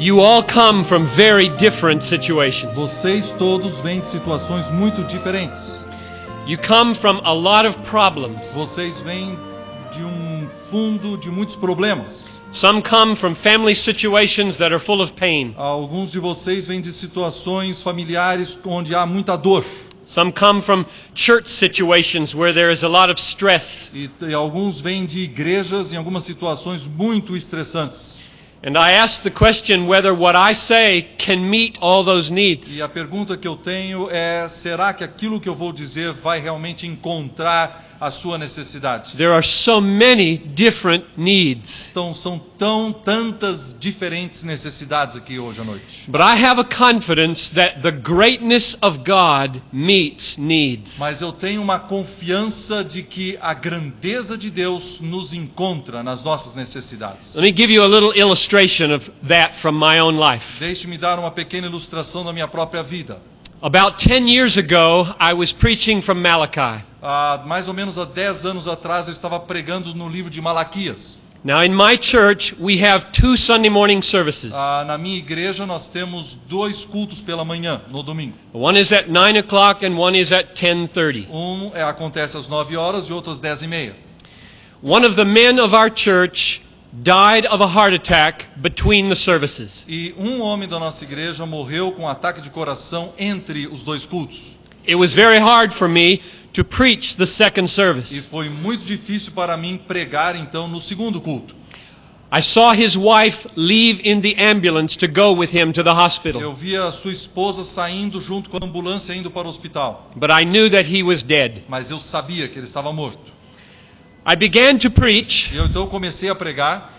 You all come from very different situations. Vocês todos vêm de situações muito diferentes. You come from a lot of problems. Vocês vêm de um fundo de muitos problemas. Some come from family situations that are full of pain. Alguns de vocês vêm de situações familiares onde há muita dor. Some come from church situations where there is a lot of stress. E, e alguns vêm de igrejas em algumas situações muito estressantes. And I ask the question whether what I say can meet all those needs. E a pergunta que eu tenho é: será que aquilo que eu vou dizer vai realmente encontrar a sua necessidade? There are so many different needs. Então são tão tantas diferentes necessidades aqui hoje à noite. But I have a confidence that the greatness of God meets needs. Mas eu tenho uma confiança de que a grandeza de Deus nos encontra nas nossas necessidades. Let me give you a little illustration of that from my own life. Deixe-me dar uma pequena ilustração da minha própria vida. About 10 years ago, I was preaching from Malachi. Mais ou menos há 10 anos atrás eu estava pregando no livro de Malaquias. Now, in my church, we have two Sunday morning services. Ah, na minha igreja nós temos dois cultos pela manhã, no domingo. One is at 9 o'clock and one is at 10:30. Um é, acontece às 9 horas e outro às 10 e meia. One of the men of our church died of a heart attack between the services. E um homem da nossa igreja morreu com um ataque de coração entre os dois cultos. It was very hard for me to preach the second E service. foi muito difícil para mim pregar então no segundo culto. I saw his wife leave in the ambulance to go with him to the hospital, Eu vi a sua esposa saindo junto com a ambulância indo para o hospital, but I knew that he was dead. mas eu sabia que ele estava morto. I began to preach, eu então comecei a pregar,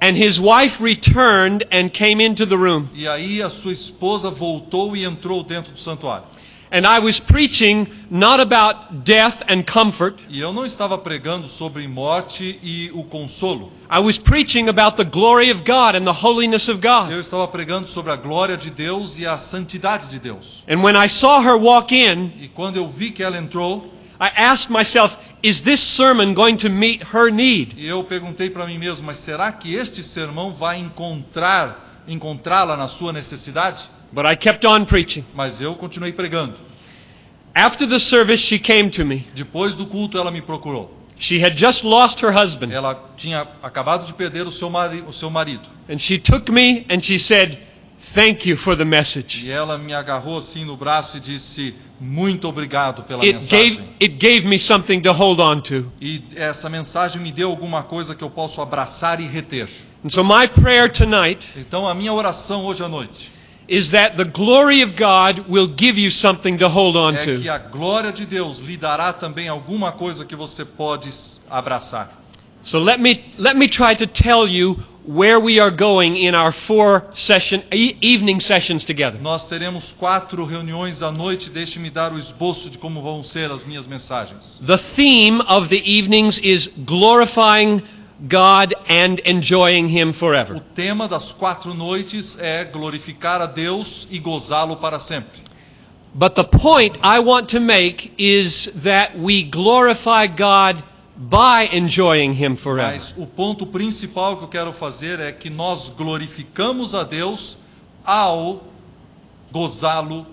and his wife returned and came into the room. e aí a sua esposa voltou e entrou dentro do santuário. And I was preaching not about death and comfort. E eu não estava pregando sobre morte e o consolo. I was preaching about the glory of God and the holiness of God. Eu estava pregando sobre a glória de Deus e a santidade de Deus. And when I saw her walk in, E quando eu vi que ela entrou, I asked myself, is this sermon going to meet her need? e eu perguntei para mim mesmo, mas será que este sermão vai encontrar encontrá-la na sua necessidade? But I kept on preaching. Mas eu continuei pregando. After the service, she came to me. Depois do culto ela me procurou. She had just lost her husband. Ela tinha acabado de perder o seu, mari o seu marido. And she took me and she said, Thank you for the message. E ela me agarrou assim no braço e disse: Muito obrigado pela It mensagem. gave, it gave me something to hold on to. E essa mensagem me deu alguma coisa que eu posso abraçar e reter. And so, my prayer tonight Então a minha oração hoje à noite is that the glory of God will give you something to hold on é que to. a glória de Deus lhe dará também alguma coisa que você pode abraçar. So, let me, let me try to tell you where we are going in our four session, evening sessions together. Nós teremos quatro reuniões à noite. Deixe-me dar o esboço de como vão ser as minhas mensagens. The theme of the evenings is glorifying God and enjoying Him O forever. tema das quatro noites é glorificar a Deus e gozá-lo para sempre. But the point I want to make is that we glorify God by enjoying Him forever. Mas o ponto principal que eu quero fazer é que nós glorificamos a Deus ao gozá-lo,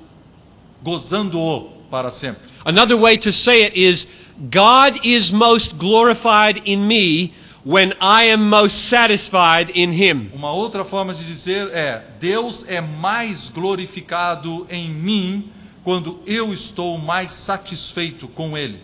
gozando-o para sempre. Another way to say it is God is most glorified in me when I am most satisfied in Him. Uma outra forma de dizer é: Deus é mais glorificado em mim quando eu estou mais satisfeito com Ele.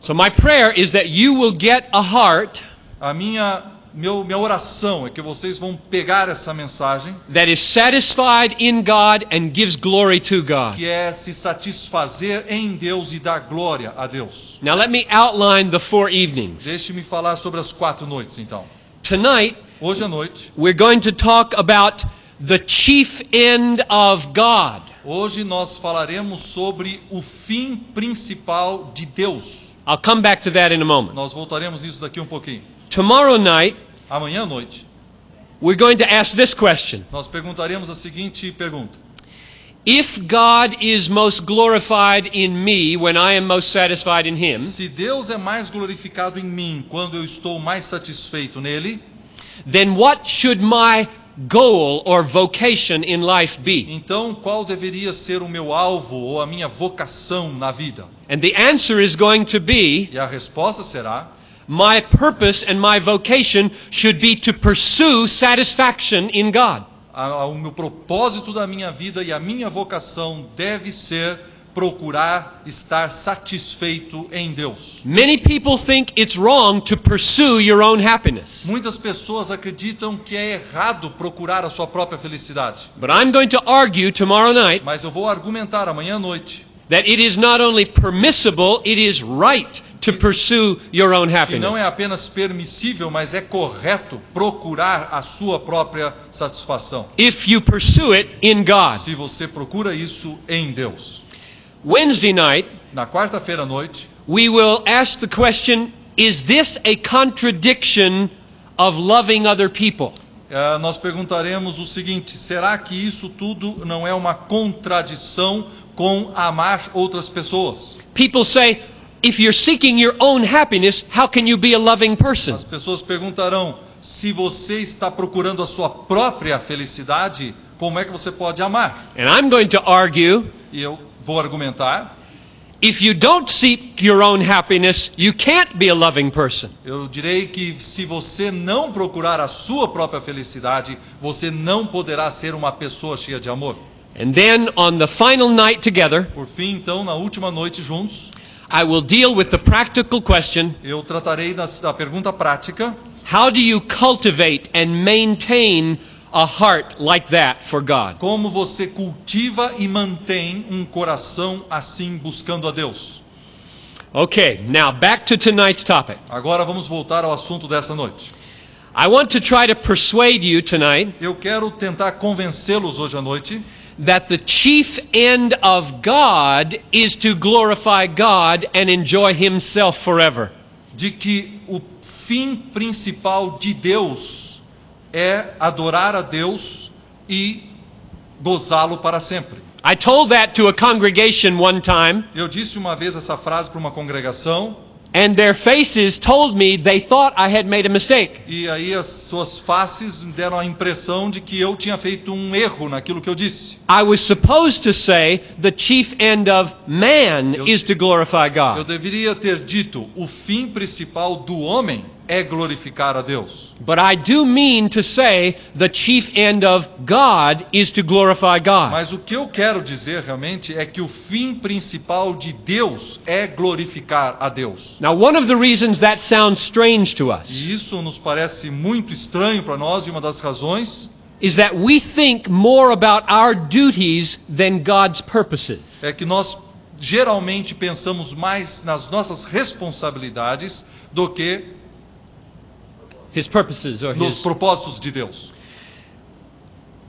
So my prayer is that you will get a heart A minha, meu, minha oração é que vocês vão pegar essa mensagem, that is satisfied in God and gives glory to God. que é se satisfazer em Deus e dar glória a Deus. Now let me outline the four evenings. Deixe-me falar sobre as quatro noites então. Tonight Hoje à noite, we're going to talk about the chief end of God. hoje nós falaremos sobre o fim principal de Deus. I'll come back to that in a moment. Nós voltaremos nisso daqui um pouquinho. Tomorrow night Amanhã à noite, we're going to ask this question. nós perguntaremos a seguinte pergunta: If God is most glorified in me when I am most satisfied in Him, Se Deus é mais glorificado em mim quando eu estou mais satisfeito nele, then what should my goal or vocation in life be? Então, qual deveria ser o meu alvo ou a minha vocação na vida? And the answer is going to be E a resposta será: my purpose and my vocation should be to pursue satisfaction in God. o meu propósito da minha vida e a minha vocação deve ser procurar estar satisfeito em Deus. Many people think it's wrong to pursue your own happiness. Muitas pessoas acreditam que é errado procurar a sua própria felicidade. But I'm going to argue tomorrow night Mas eu vou argumentar amanhã à noite that it is not only permissible, it is right to pursue your own que não é happiness. apenas permissível, mas é correto procurar a sua própria satisfação. If you pursue it in God. Se você procura isso em Deus. Wednesday night, Na quarta-feira à noite, we will ask the question Is this a contradiction of loving other people? Eh, nós perguntaremos o seguinte: será que isso tudo não é uma contradição com amar outras pessoas? People say, if you're seeking your own happiness, how can you be a loving person? As pessoas perguntarão: se você está procurando a sua própria felicidade, como é que você pode amar? And I'm going to argue E eu vou argumentar. If you don't seek your own happiness, you can't be a loving person. Eu direi que se você não procurar a sua própria felicidade, você não poderá ser uma pessoa cheia de amor. And then on the final night together, Por fim, então, na última noite juntos, I will deal with the practical question eu tratarei da, da pergunta prática: how do you cultivate and maintain a heart like that for God? como você cultiva e mantém um coração assim buscando a Deus. Okay, now back to tonight's topic. Agora vamos voltar ao assunto dessa noite. I want to try to persuade you tonight Eu quero tentar convencê-los hoje à noite that the chief end of God is to glorify God and enjoy Himself forever. de que o fim principal de Deus é adorar a Deus e gozá-lo para sempre. I told that to a congregation one time, Eu disse uma vez essa frase para uma congregação and their faces told me they thought I had made a mistake. e aí as suas faces deram a impressão de que eu tinha feito um erro naquilo que eu disse. I was supposed to say the chief end of man Eu- is to glorify Eu God. deveria ter dito: o fim principal do homem é glorificar a Deus. But I do mean to say the chief end of God is to glorify God. Mas o que eu quero dizer realmente é que o fim principal de Deus é glorificar a Deus. Now, one of the reasons that sounds strange to us E isso nos parece muito estranho para nós e uma das razões is that we think more about our duties than God's purposes. é que nós geralmente pensamos mais nas nossas responsabilidades do que His purposes or nos his. propósitos de Deus.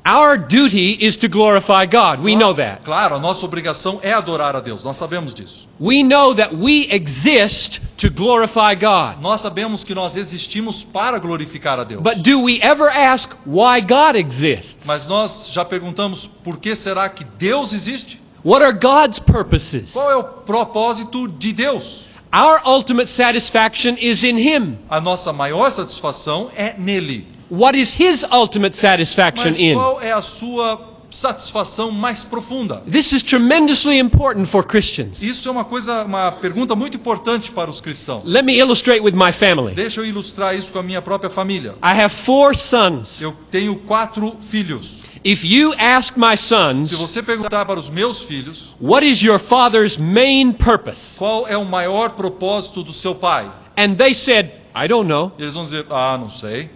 Our duty is to glorify God. We know that. Claro, a nossa obrigação é adorar a Deus, nós sabemos disso. We know that we exist to glorify God. Nós sabemos que nós existimos para glorificar a Deus. But do we ever ask why God exists? Mas nós já perguntamos por que será que Deus existe? What are God's purposes? Qual é o propósito de Deus? Our ultimate satisfaction is in Him. A nossa maior satisfação é nele. What is His ultimate satisfaction Mas in? qual é a sua satisfação mais profunda? This is tremendously important for Christians. Isso é uma coisa, uma pergunta muito importante para os cristãos. Let me illustrate with my family. Deixa eu ilustrar isso com a minha própria família. I have four sons. Eu tenho quatro filhos. If you ask my Se sons, você perguntar para os meus filhos what is your father's main purpose? qual é o maior propósito do seu pai, And they said, I don't know. eles vão dizer: Ah, não sei.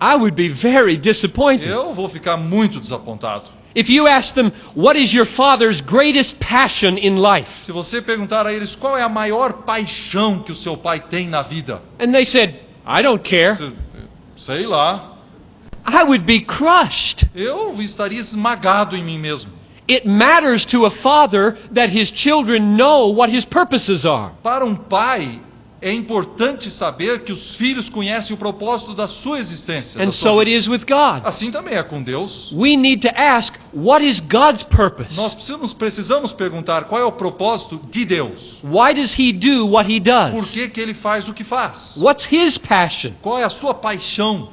I would be very disappointed. Eu vou ficar muito desapontado. If you ask them, what is your father's greatest passion in life? Se você perguntar a eles qual é a maior paixão que o seu pai tem na vida, And they said, I don't care. sei lá, I would be crushed. eu estaria esmagado em mim mesmo. It matters to a father that his children know what his purposes are. Para um pai, é importante saber que os filhos conhecem o propósito da sua existência. da And sua so vida. it is with God. Assim também é com Deus. We need to ask, what is God's purpose? Nós precisamos, precisamos perguntar qual é o propósito de Deus. Why does he do what he Por does? que, que ele faz o que faz? What's his passion? Qual é a sua paixão?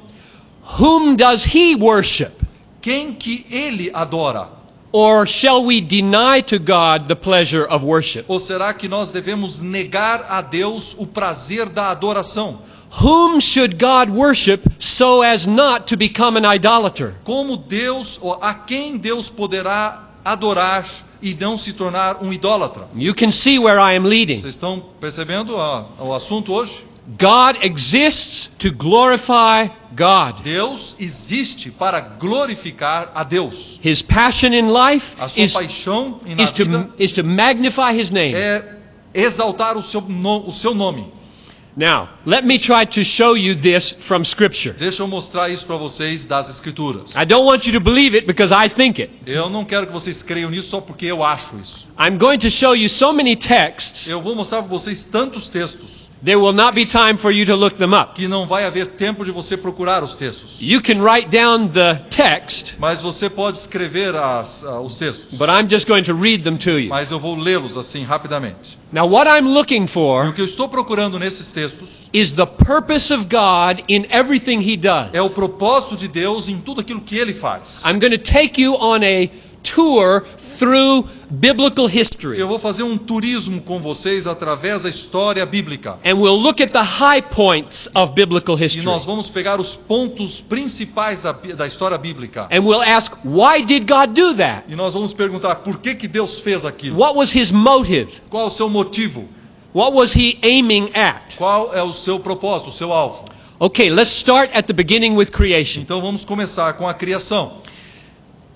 Whom does he worship? quem que ele adora? Or shall we deny to God the pleasure of worship? Ou será que nós devemos negar a Deus o prazer da adoração? Whom should God worship so as not to become an idolater? Como Deus, ou a quem Deus poderá adorar e não se tornar um idólatra? You can see where I am leading. Vocês estão percebendo a- o assunto hoje? God exists to glorify God. Deus existe para glorificar a Deus. His passion in life A sua is, paixão na is, to, vida is to magnify His name. é exaltar o seu, no- o seu nome. Now, let me try to show you this from Scripture. Deixa eu mostrar isso para vocês das Escrituras. I don't want you to believe it because I think it. Eu não quero que vocês creiam nisso só porque eu acho isso. I'm going to show you so many texts, Eu vou mostrar para vocês tantos textos there will not be time for you to look them up. que não vai haver tempo de você procurar os textos. You can write down the text, Mas você pode escrever as- ah, os textos. but I'm just going to read them to you. Mas eu vou lê-los assim rapidamente. Now, what I'm looking E for o que eu estou procurando nesses textos is the purpose of God in everything He does. é o propósito de Deus em tudo aquilo que Ele faz. I'm going to take you on a tour through biblical history. Eu vou fazer um turismo com vocês através da história bíblica. And we'll look at the high points of biblical E history. nós vamos pegar os pontos principais da, da história bíblica. And we'll ask, why did God do that? E nós vamos perguntar por que, que Deus fez aquilo? What was His motive? Qual o seu motivo? What was He aiming at? Qual é o seu propósito, o seu alvo? Okay, let's start at the beginning with creation. Então vamos começar com a criação.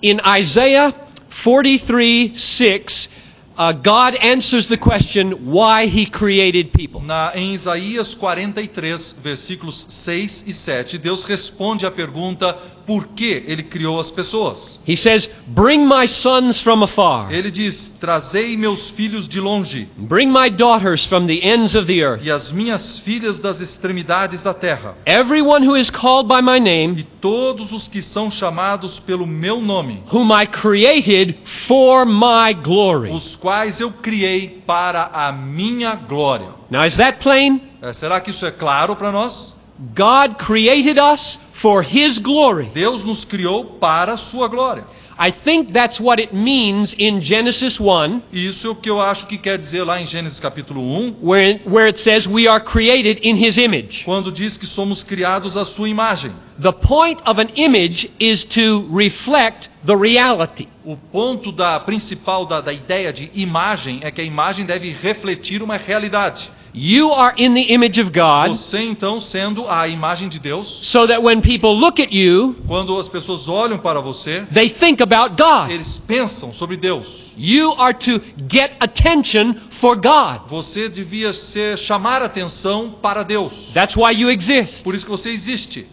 In Isaiah 43 6, uh, God answers the question why He created people. Na, em Isaías 43, versículos 6 e 7, Deus responde à pergunta por que ele criou as pessoas. He says, Bring my sons from afar, Ele diz: Trazei meus filhos de longe bring my daughters from the ends of the earth. e as minhas filhas das extremidades da terra. Everyone who is called by my name, E todos os que são chamados pelo meu nome, whom I created for my glory. os quais eu criei para a minha glória. Now, is that plain? Eh, Será que isso é claro para nós? God created us for His glory. Deus nos criou para a sua glória. I think that's what it means in Genesis 1, E isso é o que eu acho que quer dizer lá em Gênesis capítulo 1, where, where it says we are created in His image. quando diz que somos criados à sua imagem. The point of an image is to reflect the reality. O ponto da principal da, da ideia de imagem é que a imagem deve refletir uma realidade. You are in the image of God, Você então sendo a imagem de Deus, so that when people look at you, quando as pessoas olham para você, they think about God. eles pensam sobre Deus. You are to get attention for God. Você devia ser chamar atenção para Deus. That's why you exist. Por isso que você existe.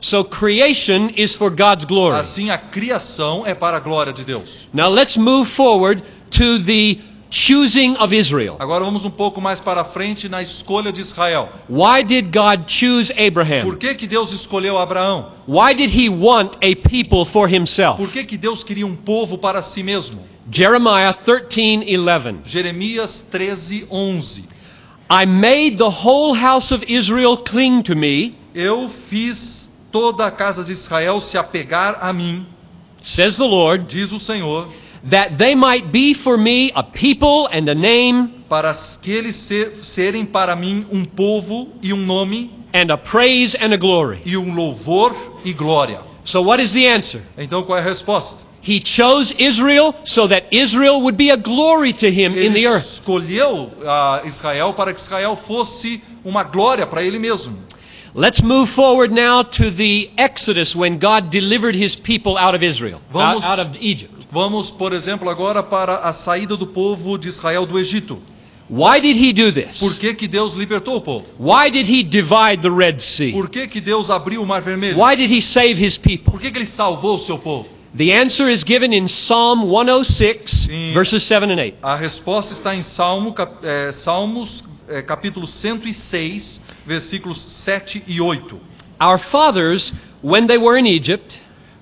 So creation is for God's glory. Assim a criação é para a glória de Deus. Now let's move forward to the choosing of Israel. Agora vamos um pouco mais para frente na escolha de Israel. Why did God choose Por Abraham? que, que Deus escolheu Abraão? Why did he want a people for himself? Por que, que Deus queria um povo para si mesmo? Jeremiah 13:11. Jeremias 13, 11. I made the whole house of Israel cling to me, Eu fiz toda a casa de Israel se apegar a mim, says the Lord, diz o Senhor, that they might be for me a people and a name para que eles ser- serem para mim um povo e um nome, and a praise and a glory. e um louvor e glória. So what is the answer? Então qual é a resposta? He chose Israel so that Israel would be a glory to him in Ele the earth. escolheu ah, Israel para que Israel fosse uma glória para ele mesmo. Let's move forward now to the Exodus when God delivered his people out of Israel, out, Vamos- out of Egypt. Vamos, por exemplo, agora para a saída do povo de Israel do Egito. Why did he do this? Por que, que Deus libertou o povo? Why did he divide the Red Sea? Por que, que Deus abriu o Mar Vermelho? Why did he save his people? Por que, que ele salvou o seu povo? The answer is given in Psalm 106, Sim. verses 7 and 8. A resposta está em Salmo, cap- eh, Salmos, eh, capítulo 106, versículos 7 e 8. Our fathers, when they were in Egypt,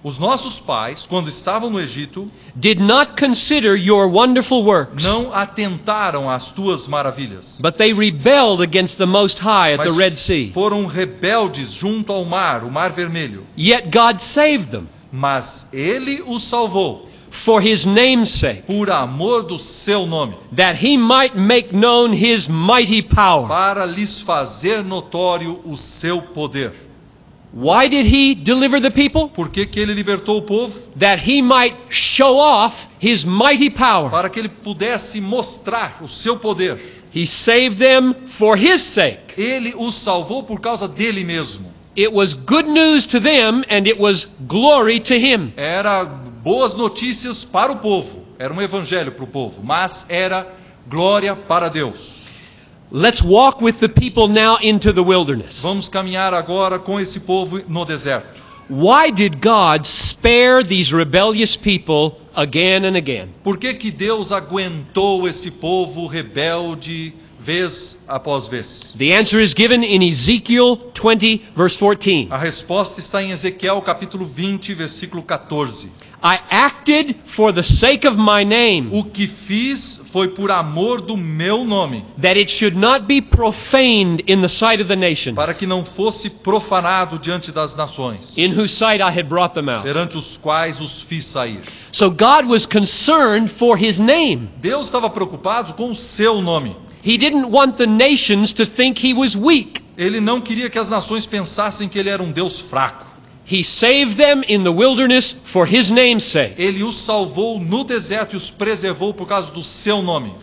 Os nossos pais, quando estavam no Egito, did not consider your wonderful works, não atentaram às tuas maravilhas, but they rebelled against the Most High at mas the Red Sea. foram rebeldes junto ao mar, o Mar Vermelho. Yet God saved them. Mas ele os salvou for his name's sake, por amor do seu nome, that he might make known his mighty power. para lhes fazer notório o seu poder. Why did he deliver the people? Por que, que ele libertou o povo? That he might show off his mighty power. Para que ele pudesse mostrar o seu poder. He saved them for his sake. Ele os salvou por causa dele mesmo. It was good news to them and it was glory to him. Era boas notícias para o povo, era um evangelho para o povo, mas era glória para Deus. Let's walk with the people now into the wilderness. Vamos caminhar agora com esse povo no deserto. Why did God spare these rebellious people again and again? Por que, que Deus aguentou esse povo rebelde vez após vez? The answer is given in Ezekiel 20, verse 14. A resposta está em Ezequiel capítulo 20, versículo 14. I acted for the sake of my name, O que fiz foi por amor do meu nome, that it should not be profaned in the sight of the nations, para que não fosse profanado diante das nações, in whose sight I had brought them out. perante os quais os fiz sair. So God was concerned for his name. Deus estava preocupado com o seu nome. He didn't want the nations to think he was weak. Ele não queria que as nações pensassem que ele era um Deus fraco. He saved them in the wilderness for his name's sake. Ele os salvou no deserto e os preservou por causa do seu nome.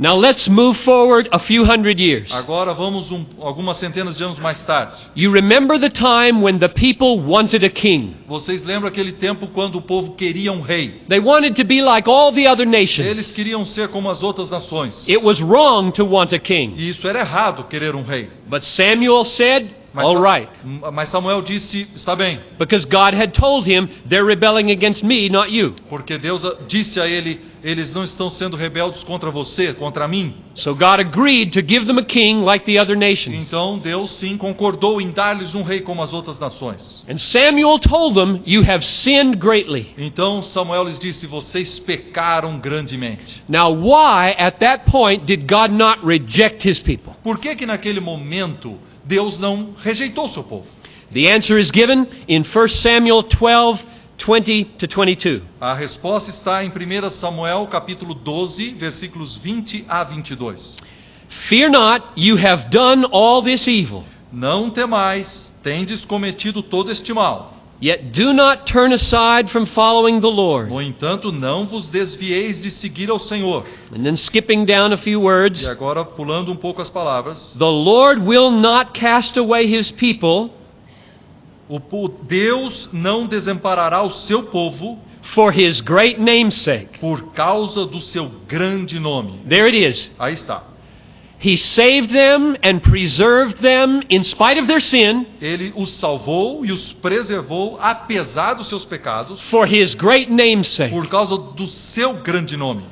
Now let's move forward a few hundred years. Agora vamos um, algumas centenas de anos mais tarde. You remember the time when the people wanted a king. Vocês lembram aquele tempo quando o povo queria um rei? They wanted to be like all the other Eles nations. queriam ser como as outras nações. It was wrong to want a king. E isso era errado, querer um rei. But Samuel said, Mas, all right, mas Samuel disse: está bem, because God had told him, they're rebelling against me, not you. porque Deus a- disse a ele: eles não estão sendo rebeldes contra você, contra mim. So God agreed to give them a king like the other nations. Então Deus sim concordou em dar-lhes um rei como as outras nações. And Samuel told them, you have sinned greatly. Então Samuel lhes disse: vocês pecaram grandemente. Now why at that point did God not reject his people? Por que que naquele momento Deus não rejeitou o seu povo? The answer is given in 1 Samuel 12, 20 to 22. A resposta está em 1 Samuel capítulo 12, versículos 20 a 22. Fear not, you have done all this evil. Não temais, tendes cometido todo este mal. Yet do not turn aside from following the Lord. No entanto, não vos desvieis de seguir ao Senhor. And then skipping down a few words, E agora, pulando um pouco as palavras, the Lord will not cast away his people o Deus não desamparará o seu povo for his great name's sake. por causa do seu grande nome. There it is. Aí está. He saved them and preserved them in spite of their sin Ele os salvou e os preservou, apesar dos seus pecados, for his great name's sake. por causa do seu grande nome.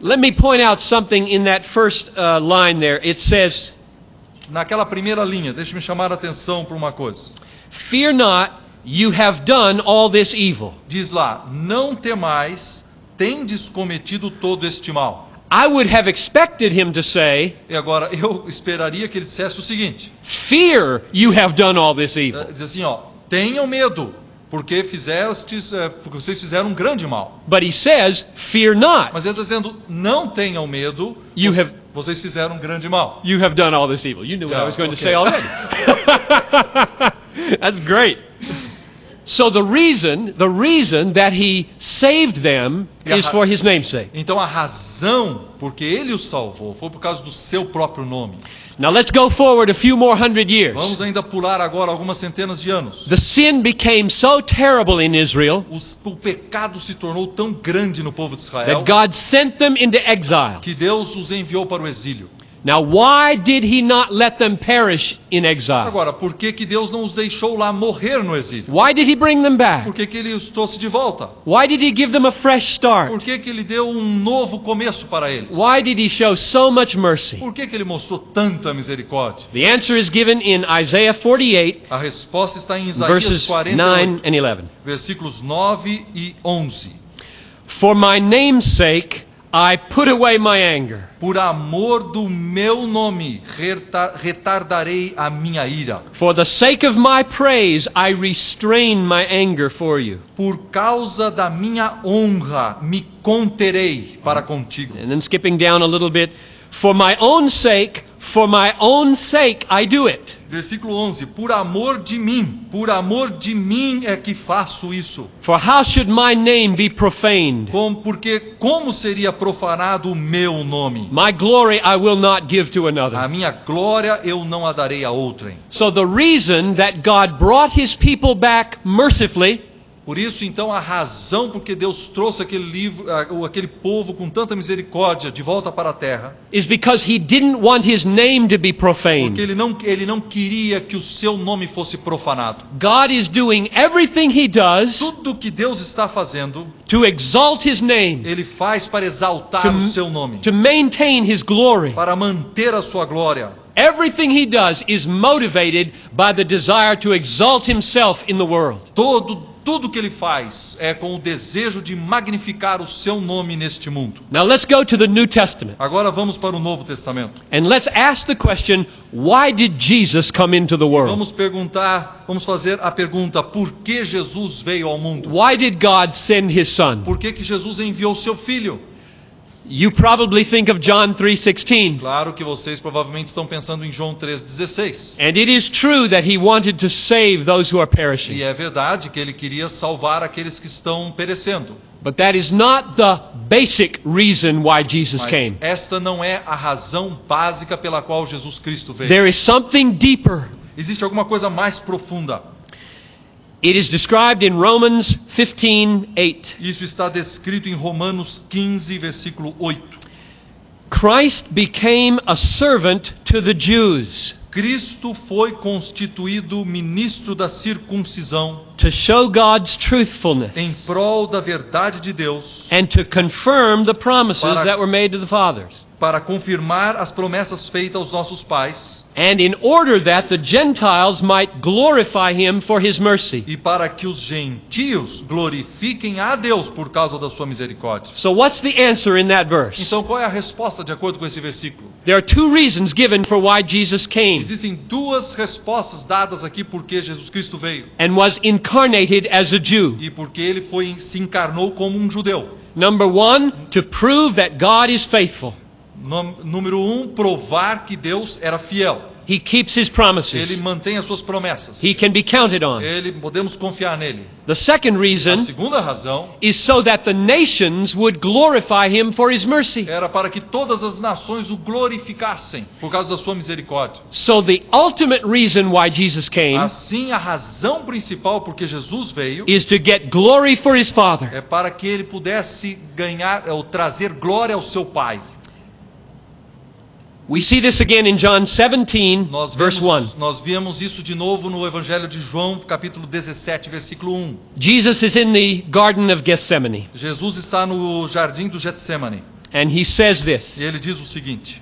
Let me point out something in that first uh, line there. It says, Naquela primeira linha, deixe-me chamar a atenção para uma coisa. Fear not, you have done all this evil. Diz lá: Não temais, tendes cometido todo este mal. I would have expected him to say, E agora, eu esperaria que ele dissesse o seguinte: Fear you have done all this evil. diz assim, ó, tenham medo, porque fizestes, eh, porque vocês fizeram um grande mal. But he says, Fear not, Mas ele está dizendo: não tenham medo, You voc- have- vocês fizeram um grande mal. you have done all this evil. You knew what I Yeah, was going to okay. say already. That's great. So the reason, the reason that he saved them is for his name's sake. Então a razão porque ele os salvou foi por causa do seu próprio nome. Now let's go forward a few more hundred years. Vamos ainda pular agora algumas centenas de anos. The sin became so terrible in Israel Os- o pecado se tornou tão grande no povo de Israel that God sent them into exile. que Deus os enviou para o exílio. Now, why did he not let them perish in exile? Agora, por que, que Deus não os deixou lá morrer no exílio? Why did he bring them back? Por que, que ele os trouxe de volta? Why did he give them a fresh start? Por que, que ele deu um novo começo para eles? Why did he show so much mercy? Por que, que ele mostrou tanta misericórdia? The answer is given in Isaiah 48, A resposta está em Isaías verses 9 48, and 11. versículos 9 e 11. For my name's sake, I put away my anger. Por amor do meu nome, reta- retardarei a minha ira. For the sake of my praise, I restrain my anger for you. Por causa da minha honra, me conterei para contigo. And then skipping down a little bit, for my own sake, for my own sake I do it. Versículo 11: Por amor de mim, por amor de mim é que faço isso. For how should my name be profaned? Como, porque como seria profanado o meu nome? My glory I will not give to A another. minha glória eu não a darei a outrem. So the reason that God brought his people back mercifully Por isso, então, a razão porque Deus trouxe aquele livro, aquele povo com tanta misericórdia de volta para a terra, is because he didn't want his name to be porque profaned. ele não, ele não queria que o seu nome fosse profanado. God is doing everything he does Tudo que Deus está fazendo, to exalt his name, ele faz para exaltar To- o seu nome, to maintain his glory. para manter a sua glória. Everything he does is motivated by the desire to exalt himself in the world. Todo tudo que ele faz é com o desejo de magnificar o seu nome neste mundo. Now let's go to the New Testament Agora vamos para o Novo Testamento. and let's ask the question why did Jesus come into the world? Vamos perguntar, vamos fazer a pergunta: por que Jesus veio ao mundo? Why did God send his son? Por que, que Jesus enviou seu filho? You probably think of John 3:16. Claro que vocês provavelmente estão pensando em João 3,16. And it is true that he wanted to save those who are E perishing. é verdade que ele queria salvar aqueles que estão perecendo. But that is not the basic reason why Jesus Mas came. esta não é a razão básica pela qual Jesus Cristo veio. There is something deeper. Existe alguma coisa mais profunda. It is described in Romans 15:8. Isso está descrito em Romanos 15, versículo 8. Christ became a servant to the Jews Cristo foi constituído ministro da circuncisão to show God's em truthfulness prol da verdade de Deus, and to confirm the promises Para- that were made to the fathers. Para confirmar as promessas feitas aos nossos pais And in order that the Gentiles might glorify him for his mercy. e para que os gentios glorifiquem a Deus por causa da sua misericórdia. So what's the answer in that verse? Então, qual é a resposta de acordo com esse versículo? There are two reasons given for why Jesus came Existem duas respostas dadas aqui porque Jesus Cristo veio and was incarnated as a Jew. e porque ele foi se encarnou como um judeu. Number one, to prove that God is faithful. Número um, provar que Deus era fiel. He keeps his Ele promises. mantém as suas promessas. He can be counted on. Ele podemos confiar nele. The second A reason segunda razão is so that the nations would glorify him for his mercy. era para que todas as nações o glorificassem por causa da sua misericórdia. So the ultimate reason why Jesus came Assim, a razão principal porque Jesus veio is to get glory for his Father. é para que ele pudesse ganhar ou trazer glória ao seu Pai. We see this again in John 17, Nós verse vemos, 1. nós vemos isso de novo no Evangelho de João, capítulo 17, versículo 1. Jesus is in the Garden of Gethsemane, Jesus está no jardim do Getsemane and he says this e ele diz o seguinte: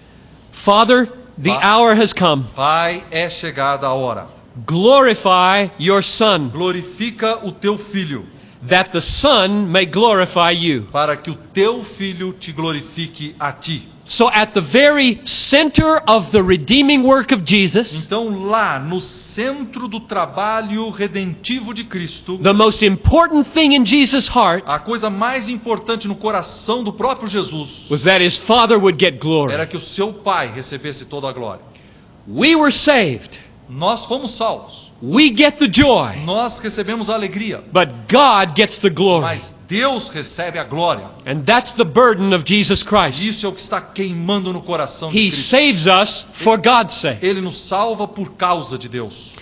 Father, the Pa- hour has come. Pai, é chegada a hora. Glorify your Son, Glorifica o teu filho, that the Son may glorify you. para que o teu filho te glorifique a ti. So, at the very center of the redeeming work of Jesus, Então, lá no centro do trabalho redentivo de Cristo, the most important thing in Jesus' heart a coisa mais importante no coração do próprio Jesus was that his Father would get glory. era que o seu Pai recebesse toda a glória. We were saved. Nós fomos salvos, We get the joy, nós recebemos a alegria, but God gets the glory. mas Deus recebe a glória. And that's the burden of Jesus Christ. Isso é o que está queimando no coração de He Cristo. saves us for God's sake. Ele nos salva por causa de Deus.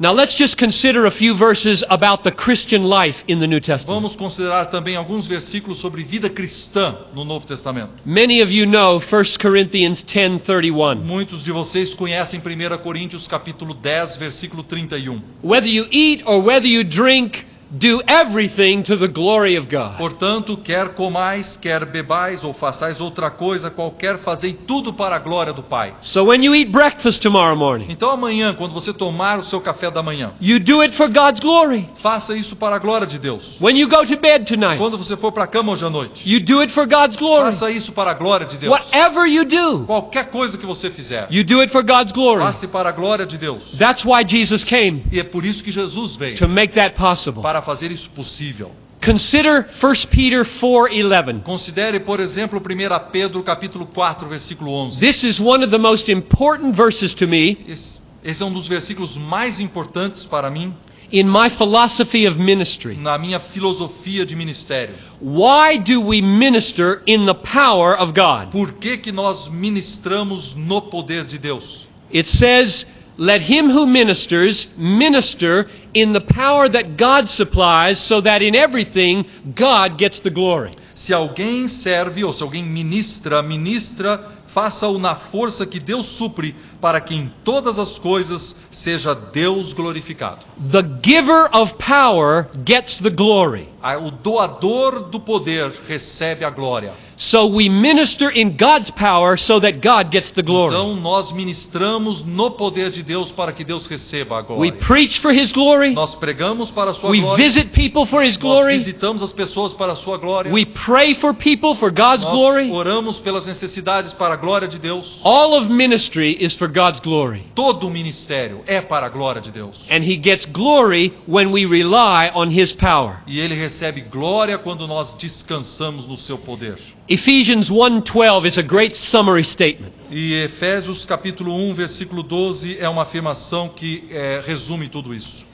Now let's just consider a few verses about the Christian life in the New Testament. Vamos considerar também alguns versículos sobre vida cristã no Novo Testamento. Many of you know 1 Corinthians 10:31. Muitos de vocês conhecem 1 Coríntios capítulo 10, versículo 31. Whether you eat or whether you drink, do everything to the glory of God. Portanto, quer comais, quer bebais ou façais outra coisa qualquer, fazei tudo para a glória do Pai. So when you eat breakfast tomorrow morning, Então amanhã, quando você tomar o seu café da manhã, you do it for God's glory. faça isso para a glória de Deus. When you go to bed tonight, Quando você for para a cama hoje à noite, you do it for God's glory. faça isso para a glória de Deus. Whatever you do, Qualquer coisa que você fizer, you do it for God's glory. faça para a glória de Deus. That's why Jesus came E é por isso que Jesus veio, to make that possible. para fazer isso possível. Consider 1 Peter 4:11. Considere, por exemplo, 1 Pedro capítulo 4, versículo 11. This is one of the most important verses to me Esse, esse é um dos versículos mais importantes para mim in my philosophy of ministry. na minha filosofia de ministério. Why do we minister in the power of God? Por que, que nós ministramos no poder de Deus? It says, Let him who ministers minister in the power that God supplies, so that in everything God gets the glory. Se alguém serve ou se alguém ministra, ministra, faça-o na força que Deus supre, para que em todas as coisas seja Deus glorificado. The giver of power gets the glory. Ah, O doador do poder recebe a glória. So we minister in God's power so that God gets the glory. Então nós ministramos no poder de Deus para que Deus receba a We glória. preach for His glory. Nós pregamos para a sua We glória. visit people for His Nós glory. visitamos as pessoas para a sua glória. We pray for people for God's Nós glory. oramos pelas necessidades para glória de Deus. All of ministry is for God's glory. Todo o ministério é para a glória de Deus. And He gets glory when we rely on His power. E ele recebe glória quando nós descansamos no seu poder. Ephesians 1:12 is a great summary statement. E Efésios capítulo 1, versículo 12 é uma afirmação que eh, resume tudo isso.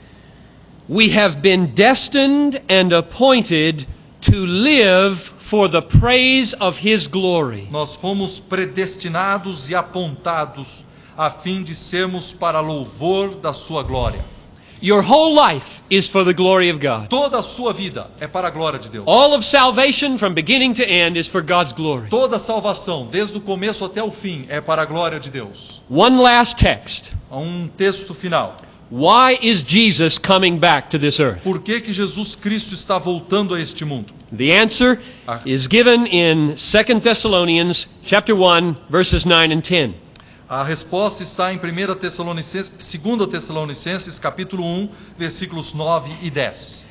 We have been destined and appointed to live for the praise of His glory. Nós fomos predestinados e apontados a fim de sermos para louvor da sua glória. Your whole life is for the glory of God. Toda a sua vida é para a glória de Deus. All of salvation from beginning to end is for God's glory. Toda a salvação, desde o começo até o fim, é para a glória de Deus. One last text. Um texto final. Why is Jesus coming back to this earth? Por que, que Jesus Cristo está voltando a este mundo? The answer Ah. is given in 2 Thessalonians chapter 1 verses 9 and 10. A resposta está em 1 Tessalonicenses, 2 Tessalonicenses, capítulo 1, versículos 9 e 10.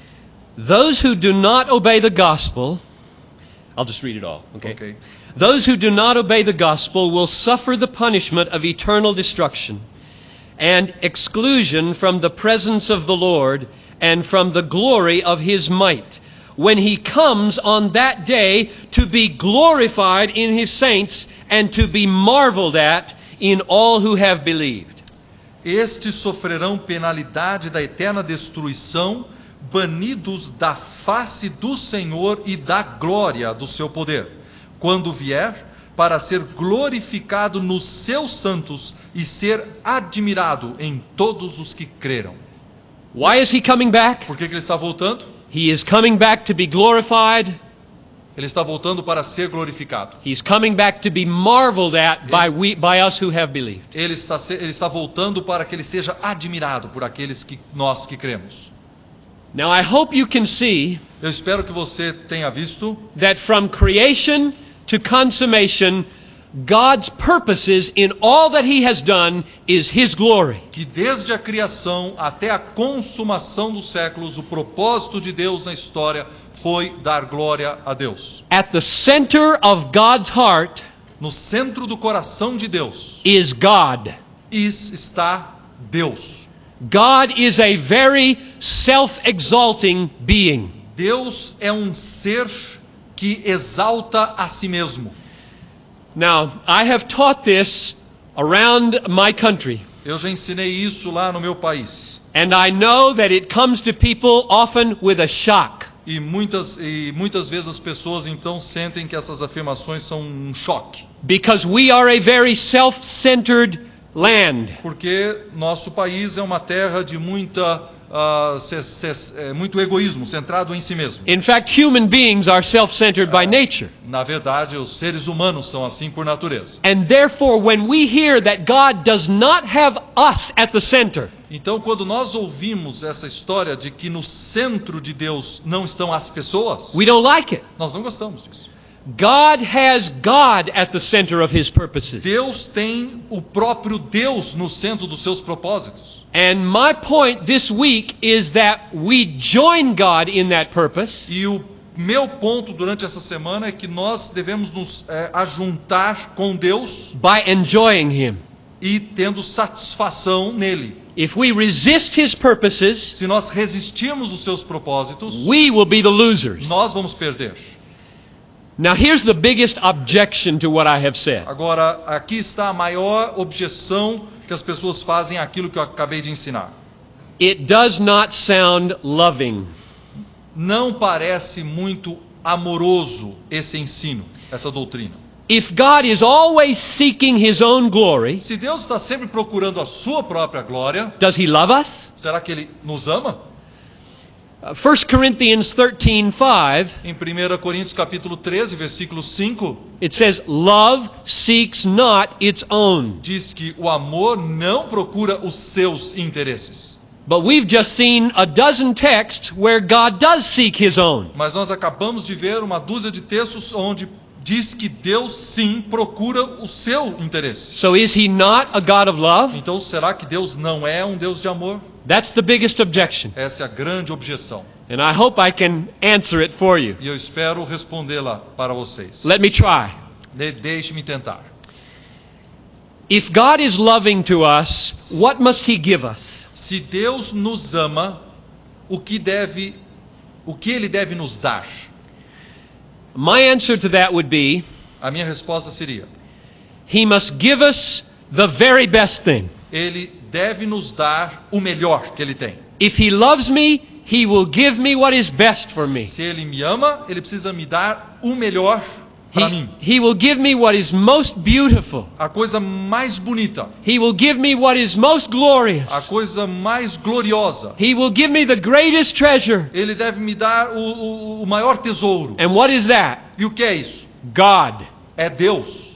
Those who do not obey the gospel, I'll just read it all, okay? Ok. Those who do not obey the gospel will suffer the punishment of eternal destruction and exclusion from the presence of the Lord and from the glory of his might when he comes on that day to be glorified in his saints and to be marveled at in all who have believed. Estes sofrerão penalidade da eterna destruição, banidos da face do Senhor e da glória do seu poder, quando vier para ser glorificado nos seus santos e ser admirado em todos os que creram. Why is he coming back? Por que, que ele está voltando? He is coming back to be glorified. Ele está voltando para ser glorificado. He's coming back to be marveled at by, we, by us who have believed. Ele está, ele está voltando para que ele seja admirado por aqueles que nós que cremos. Now, I hope you can see Eu espero que você tenha visto that from creation to consummation, God's purposes in all that He has done is His glory. que desde a criação até a consumação dos séculos, o propósito de Deus na história foi dar glória a Deus. At the center of God's heart No centro do coração de Deus is God. is- está Deus. God is a very self exalting being. Deus é um ser que exalta a si mesmo. Now, I have taught this around my country. Eu já ensinei isso lá no meu país. And I know that it comes to people often with a shock. E muitas, e muitas vezes as pessoas então sentem que essas afirmações são um choque. Because we are a very self centered land. Porque nosso país é uma terra de muita, ah, ce- é, muito egoísmo, centrado em si mesmo. In fact, human beings are self centered by nature. Na verdade, os seres humanos são assim por natureza. And therefore, when we hear that God does not have us at the center, Então, quando nós ouvimos essa história de que no centro de Deus não estão as pessoas, we don't like it. nós não gostamos disso. God has God at the center of his purposes. Deus tem o próprio Deus no centro dos seus propósitos. And my point this week is that we join God in that purpose E o meu ponto durante essa semana é que nós devemos nos é, ajuntar com Deus by enjoying him. e tendo satisfação nele. If we resist his purposes, Se nós resistirmos os seus propósitos, we will be the losers. nós vamos perder. Now, here's the biggest objection to what I have said. Agora, aqui está a maior objeção que as pessoas fazem àquilo que eu acabei de ensinar. It does not sound loving. Não parece muito amoroso esse ensino, essa doutrina. If God is always seeking his own glory, Se Deus está sempre procurando a sua própria glória, does he love us? será que ele nos ama? Uh, 1 Corinthians 13:5 Em 1 Coríntios capítulo 13, versículo 5, it says love seeks not its own. diz que o amor não procura os seus interesses. But we've just seen a dozen texts where God does seek his own. Mas nós acabamos de ver uma dúzia de textos onde diz que Deus sim procura o seu interesse. So is he not a God of love? Então, será que Deus não é um Deus de amor? That's the biggest objection. Essa é a grande objeção. And I hope I can answer it for you. E eu espero respondê-la para vocês. Let me try. De Deixe-me tentar. If God is loving to us, what must he give us? Se Deus nos ama, o que deve, o que Ele deve nos dar? My answer to that would be A minha resposta seria: he must give us the very best thing. Ele deve nos dar o melhor que Ele tem. If he loves me, he will give me what is best for me. Se Ele me ama, Ele precisa me dar o melhor para mim. he will give me what is most beautiful. A coisa mais bonita, He will give me what is most a glorious. coisa mais gloriosa. He will give me the greatest treasure. Ele deve me dar o, o, o maior tesouro. And what is that? E o que é isso? God. É Deus.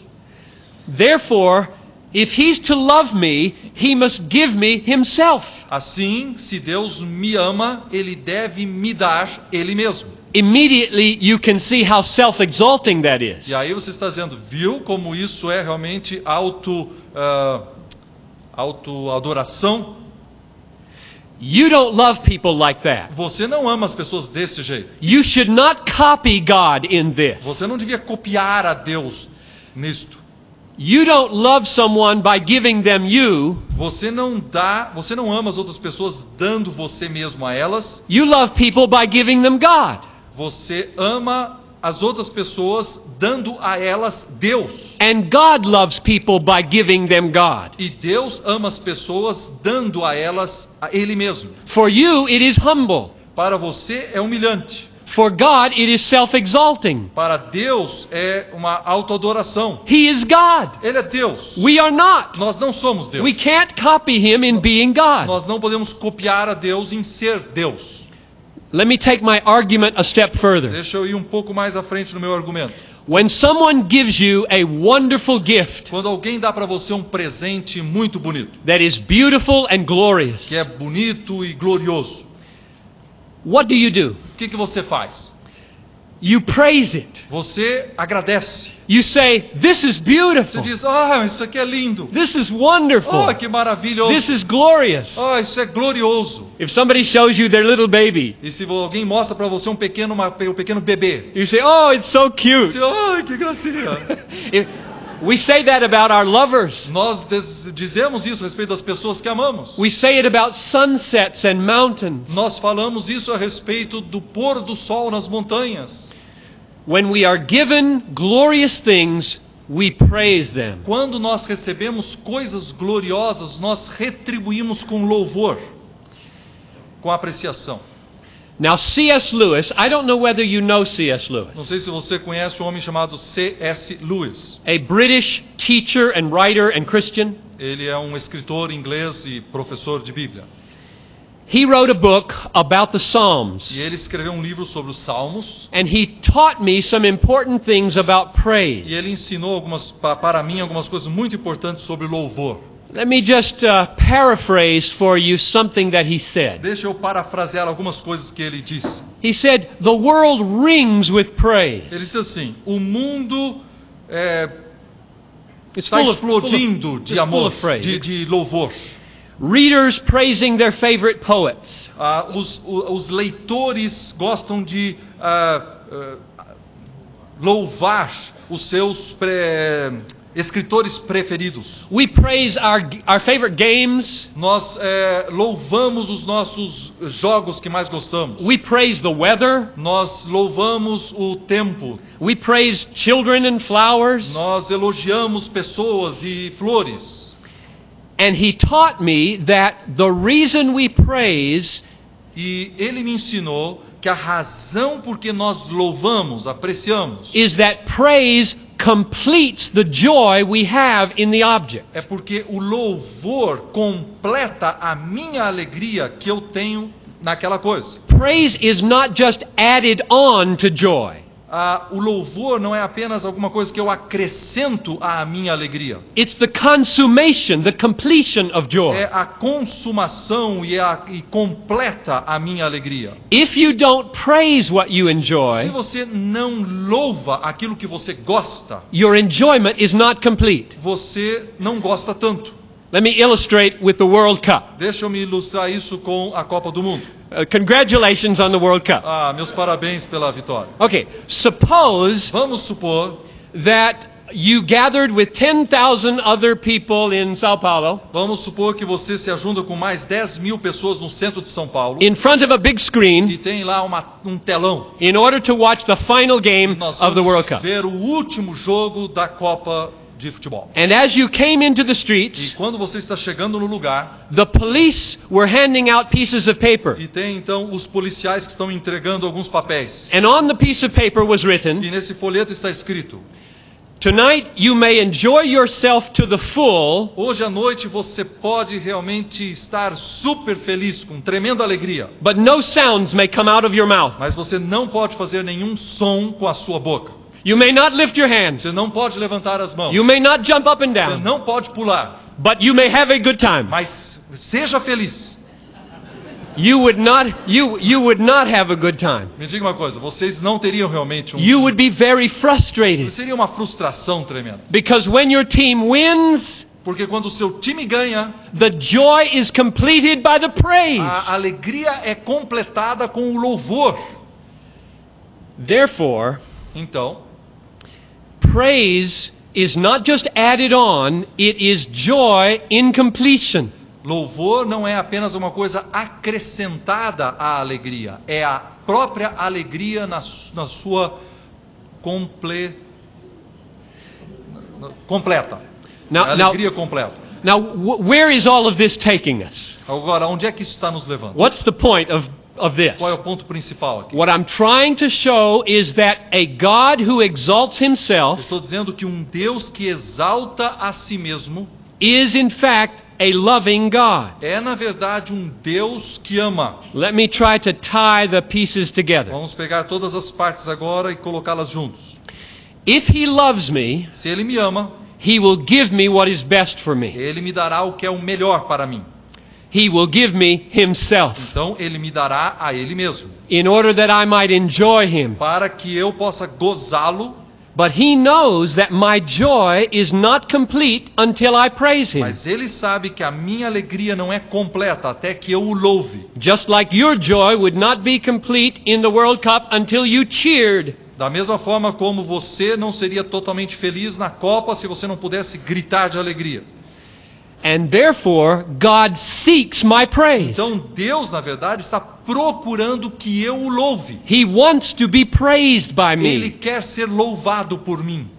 Therefore, if he's to love me, he must give me himself. Assim, se Deus me ama, Ele deve me dar Ele mesmo. Immediately, you can see how self exalting that is. E aí você está dizendo, viu como isso é realmente auto, ah, auto-adoração? You don't love people like that. Você não ama as pessoas desse jeito. You should not copy God in this. Você não devia copiar a Deus nisto. You don't love someone by giving them you. Você não dá, você não ama as outras pessoas dando você mesmo a elas. You love people by giving them God. Você ama as outras pessoas dando a elas Deus. And God loves people by giving them God. E Deus ama as pessoas dando a elas a Ele mesmo. For you, it is humble. Para você é humilhante. For God, it is self exalting. Para Deus é uma autoadoração. He is God. Ele é Deus. We are not. Nós não somos Deus. We can't copy him in being God. Nós não podemos copiar a Deus em ser Deus. Let me take my argument a step further. Deixa eu ir um pouco mais à frente no meu argumento. When someone gives you a wonderful gift Quando alguém dá para você um presente muito bonito, that is beautiful and glorious, que é bonito e glorioso, what do you do? o que, que você faz? You praise it. Você agradece. You say, This is Você beautiful. diz: Ah, isso aqui é lindo. This is wonderful. Ah, que maravilhoso. This is glorious. Ah, isso é glorioso. If somebody shows you their little baby, E se alguém mostra para você um pequeno, uma- um pequeno bebê, you say, Oh, it's so cute. você, ai, que gracinha. We say that about our lovers. Nós dizemos isso a respeito das pessoas que amamos. We say it about sunsets and mountains. Nós falamos isso a respeito do pôr do sol nas montanhas. When we are given glorious things, we praise them. Quando nós recebemos coisas gloriosas, nós retribuímos com louvor, com apreciação. Now, C.S. Lewis, I don't know whether you know C.S. Não Lewis, sei se você conhece um homem chamado C.S. Lewis. a British teacher and writer and Christian. Ele é um escritor inglês e professor de Bíblia. He wrote a book about the Psalms, E ele escreveu um livro sobre os Salmos. and he taught me some important things about E ele praise. ensinou algumas, pa- para mim algumas coisas muito importantes sobre louvor. Let me just uh, paraphrase for you something that he said. Deixa eu parafrasear algumas coisas que ele disse. He said, The world rings with Ele praise. disse assim: o mundo é, está of- of- explodindo it's de amor, of praise. de, de louvor. Readers praising their favorite poets. Ah, os, os leitores gostam de ah, ah, louvar os seus pre- escritores preferidos. We praise our, our favorite games. Nós eh, louvamos os nossos jogos que mais gostamos. We praise the weather. Nós louvamos o tempo. We praise children and flowers. Nós elogiamos pessoas e flores. And he taught me that the reason we praise E ele me ensinou que a razão por que nós louvamos, apreciamos, is that praise completes the joy we have in the object. é porque o louvor completa a minha alegria que eu tenho naquela coisa. Praise is not just added on to joy. Ah, o louvor não é apenas alguma coisa que eu acrescento à minha alegria. It's the consummation, the completion of joy. É a consumação e, a, e completa a minha alegria. If you don't praise what you Se enjoy, você não louva aquilo que você gosta, your enjoyment is not complete. você não gosta tanto. Let me illustrate with the World Cup. Deixa eu me ilustrar isso com a Copa do Mundo. Uh, congratulations on the World Cup. Ah, meus parabéns pela vitória. Okay, suppose Vamos supor, that you gathered with 10,000 other people in Sao Paulo vamos supor que você se ajunta com mais 10 mil pessoas no centro de São Paulo in front of a big e screen tem lá uma- um telão. in order to watch the final E game of the World Cup. ver o último jogo da Copa de futebol. And as you came into the E streets, quando você está chegando no lugar the police were handing out pieces of paper. e tem então os policiais que estão entregando alguns papéis. And on the piece of paper was written, E nesse folheto está escrito: Tonight you may enjoy yourself to the full, Hoje à noite você pode realmente estar super feliz, com tremenda alegria, but no sounds may come out of your mouth. mas você não pode fazer nenhum som com a sua boca. You may not lift your hands. Você não pode levantar as mãos. You may not jump up and Você down, não pode pular, but you may have a good time. mas seja feliz. You would not you you would not have a good time. Me diga uma coisa, vocês não teriam realmente um You would be very frustrated seria uma frustração tremenda, because when your team wins, porque quando o seu time ganha, the joy is completed by the praise. a alegria é completada com o louvor. Therefore, Então, praise is not just added on, it is joy in completion. louvor não é apenas uma coisa acrescentada à alegria, é a própria alegria na, na sua comple... completa. Now, now, alegria completa. now, wh- where is all of this taking us? Agora, onde é que isso está nos levando? What's the point of, of this? Qual é o ponto principal aqui? What I'm trying to show is that a God who exalts himself estou dizendo que um Deus que exalta a si mesmo is, in fact, a loving God. é, na verdade, um Deus que ama. Let me try to tie the pieces together. Vamos pegar todas as partes agora e colocá-las juntos. If he loves me, Se Ele me ama, he will give me what is best for me. Ele me dará o que é o melhor para mim. He will give me himself Então, Ele me dará a Ele mesmo, in order that I might enjoy him. para que eu possa gozá-lo. But he knows that my joy is not complete until I praise him. Mas Ele sabe que a minha alegria não é completa até que eu o louve. Just like your joy would not be complete in the World Cup until you cheered. Da mesma forma como você não seria totalmente feliz na Copa se você não pudesse gritar de alegria. And therefore, God seeks my praise. Então Deus, na verdade, está procurando que eu o louve. He wants to be praised by Ele me. quer ser louvado por mim.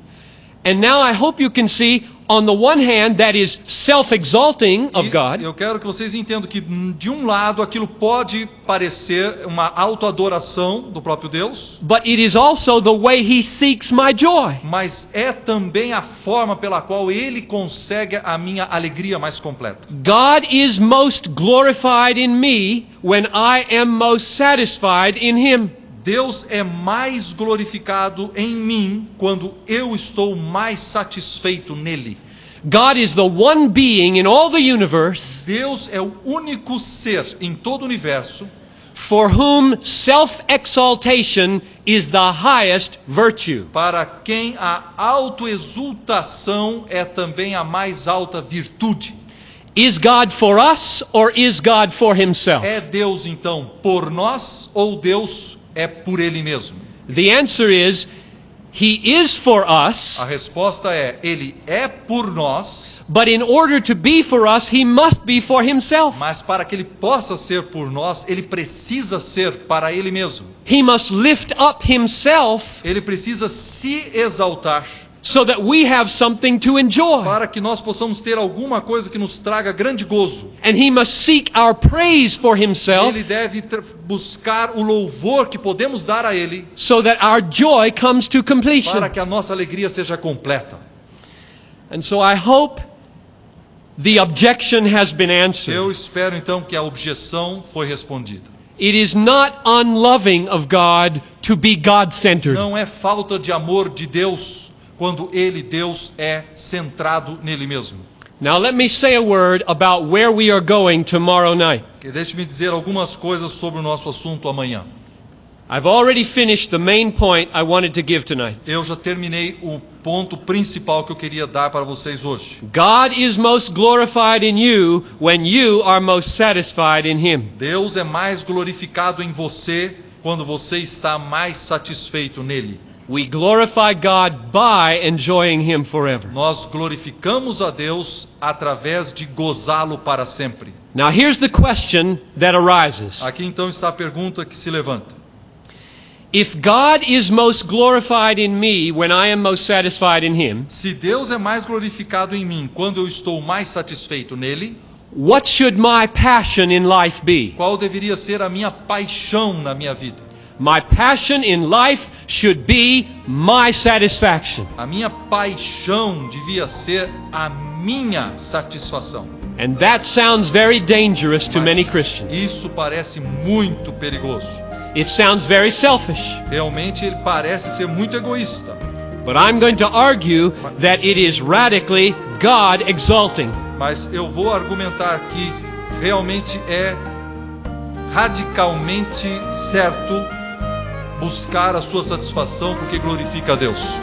And now I hope you can see on the one hand, that is self exalting of God, eu quero que vocês entendam que, de um lado, aquilo pode parecer uma autoadoração do próprio Deus, but it is also the way He seeks my joy. mas é também a forma pela qual ele consegue a minha alegria mais completa. God is most glorified in me when I am most satisfied in Him. Deus é mais glorificado em mim quando eu estou mais satisfeito nele. God is the one being in all the universe Deus é o único ser em todo o universo for whom self exaltation is the highest virtue. para quem a autoexultação é também a mais alta virtude. Is God for us or is God for Himself? É Deus então por nós ou Deus é por ele mesmo? The answer is He is for us, A resposta é ele é por nós, but in order to be for us, He must be for Himself. mas para que ele possa ser por nós, ele precisa ser para ele mesmo. He must lift up Himself Ele precisa se exaltar so that we have something to enjoy. para que nós possamos ter alguma coisa que nos traga grande gozo. And He must seek our praise for Himself Ele deve buscar o louvor que podemos dar a ele so that our joy comes to completion. para que a nossa alegria seja completa. And so I hope the objection has been Eu answered. espero então que a objeção foi respondida. It is not unloving of God to be God centered. Não é falta de amor de Deus quando ele, Deus, é centrado nele mesmo. Now let me say a word about where we are going tomorrow night. Deixe-me dizer algumas coisas sobre o nosso assunto amanhã. I've already finished the main point I wanted to give tonight. Eu já terminei o ponto principal que eu queria dar para vocês hoje. God is most glorified in you when you are most satisfied in Him. Deus é mais glorificado em você quando você está mais satisfeito nele. We glorify God by enjoying Him forever. Nós glorificamos a Deus através de gozá-lo para sempre. Now here's the question that arises. Aqui então está a pergunta que se levanta. If God is most glorified in me when I am most satisfied in Him, Se Deus é mais glorificado em mim quando eu estou mais satisfeito nele, what should my passion in life be? qual deveria ser a minha paixão na minha vida? My passion in life should be my satisfaction. A minha paixão devia ser a minha satisfação. And that sounds very dangerous to Mas many Christians. Isso parece muito perigoso. It sounds very selfish. Realmente ele parece ser muito egoísta. But I'm going to argue that it is radically God exalting. Mas eu vou argumentar que realmente é radicalmente certo buscar a sua satisfação porque glorifica a Deus.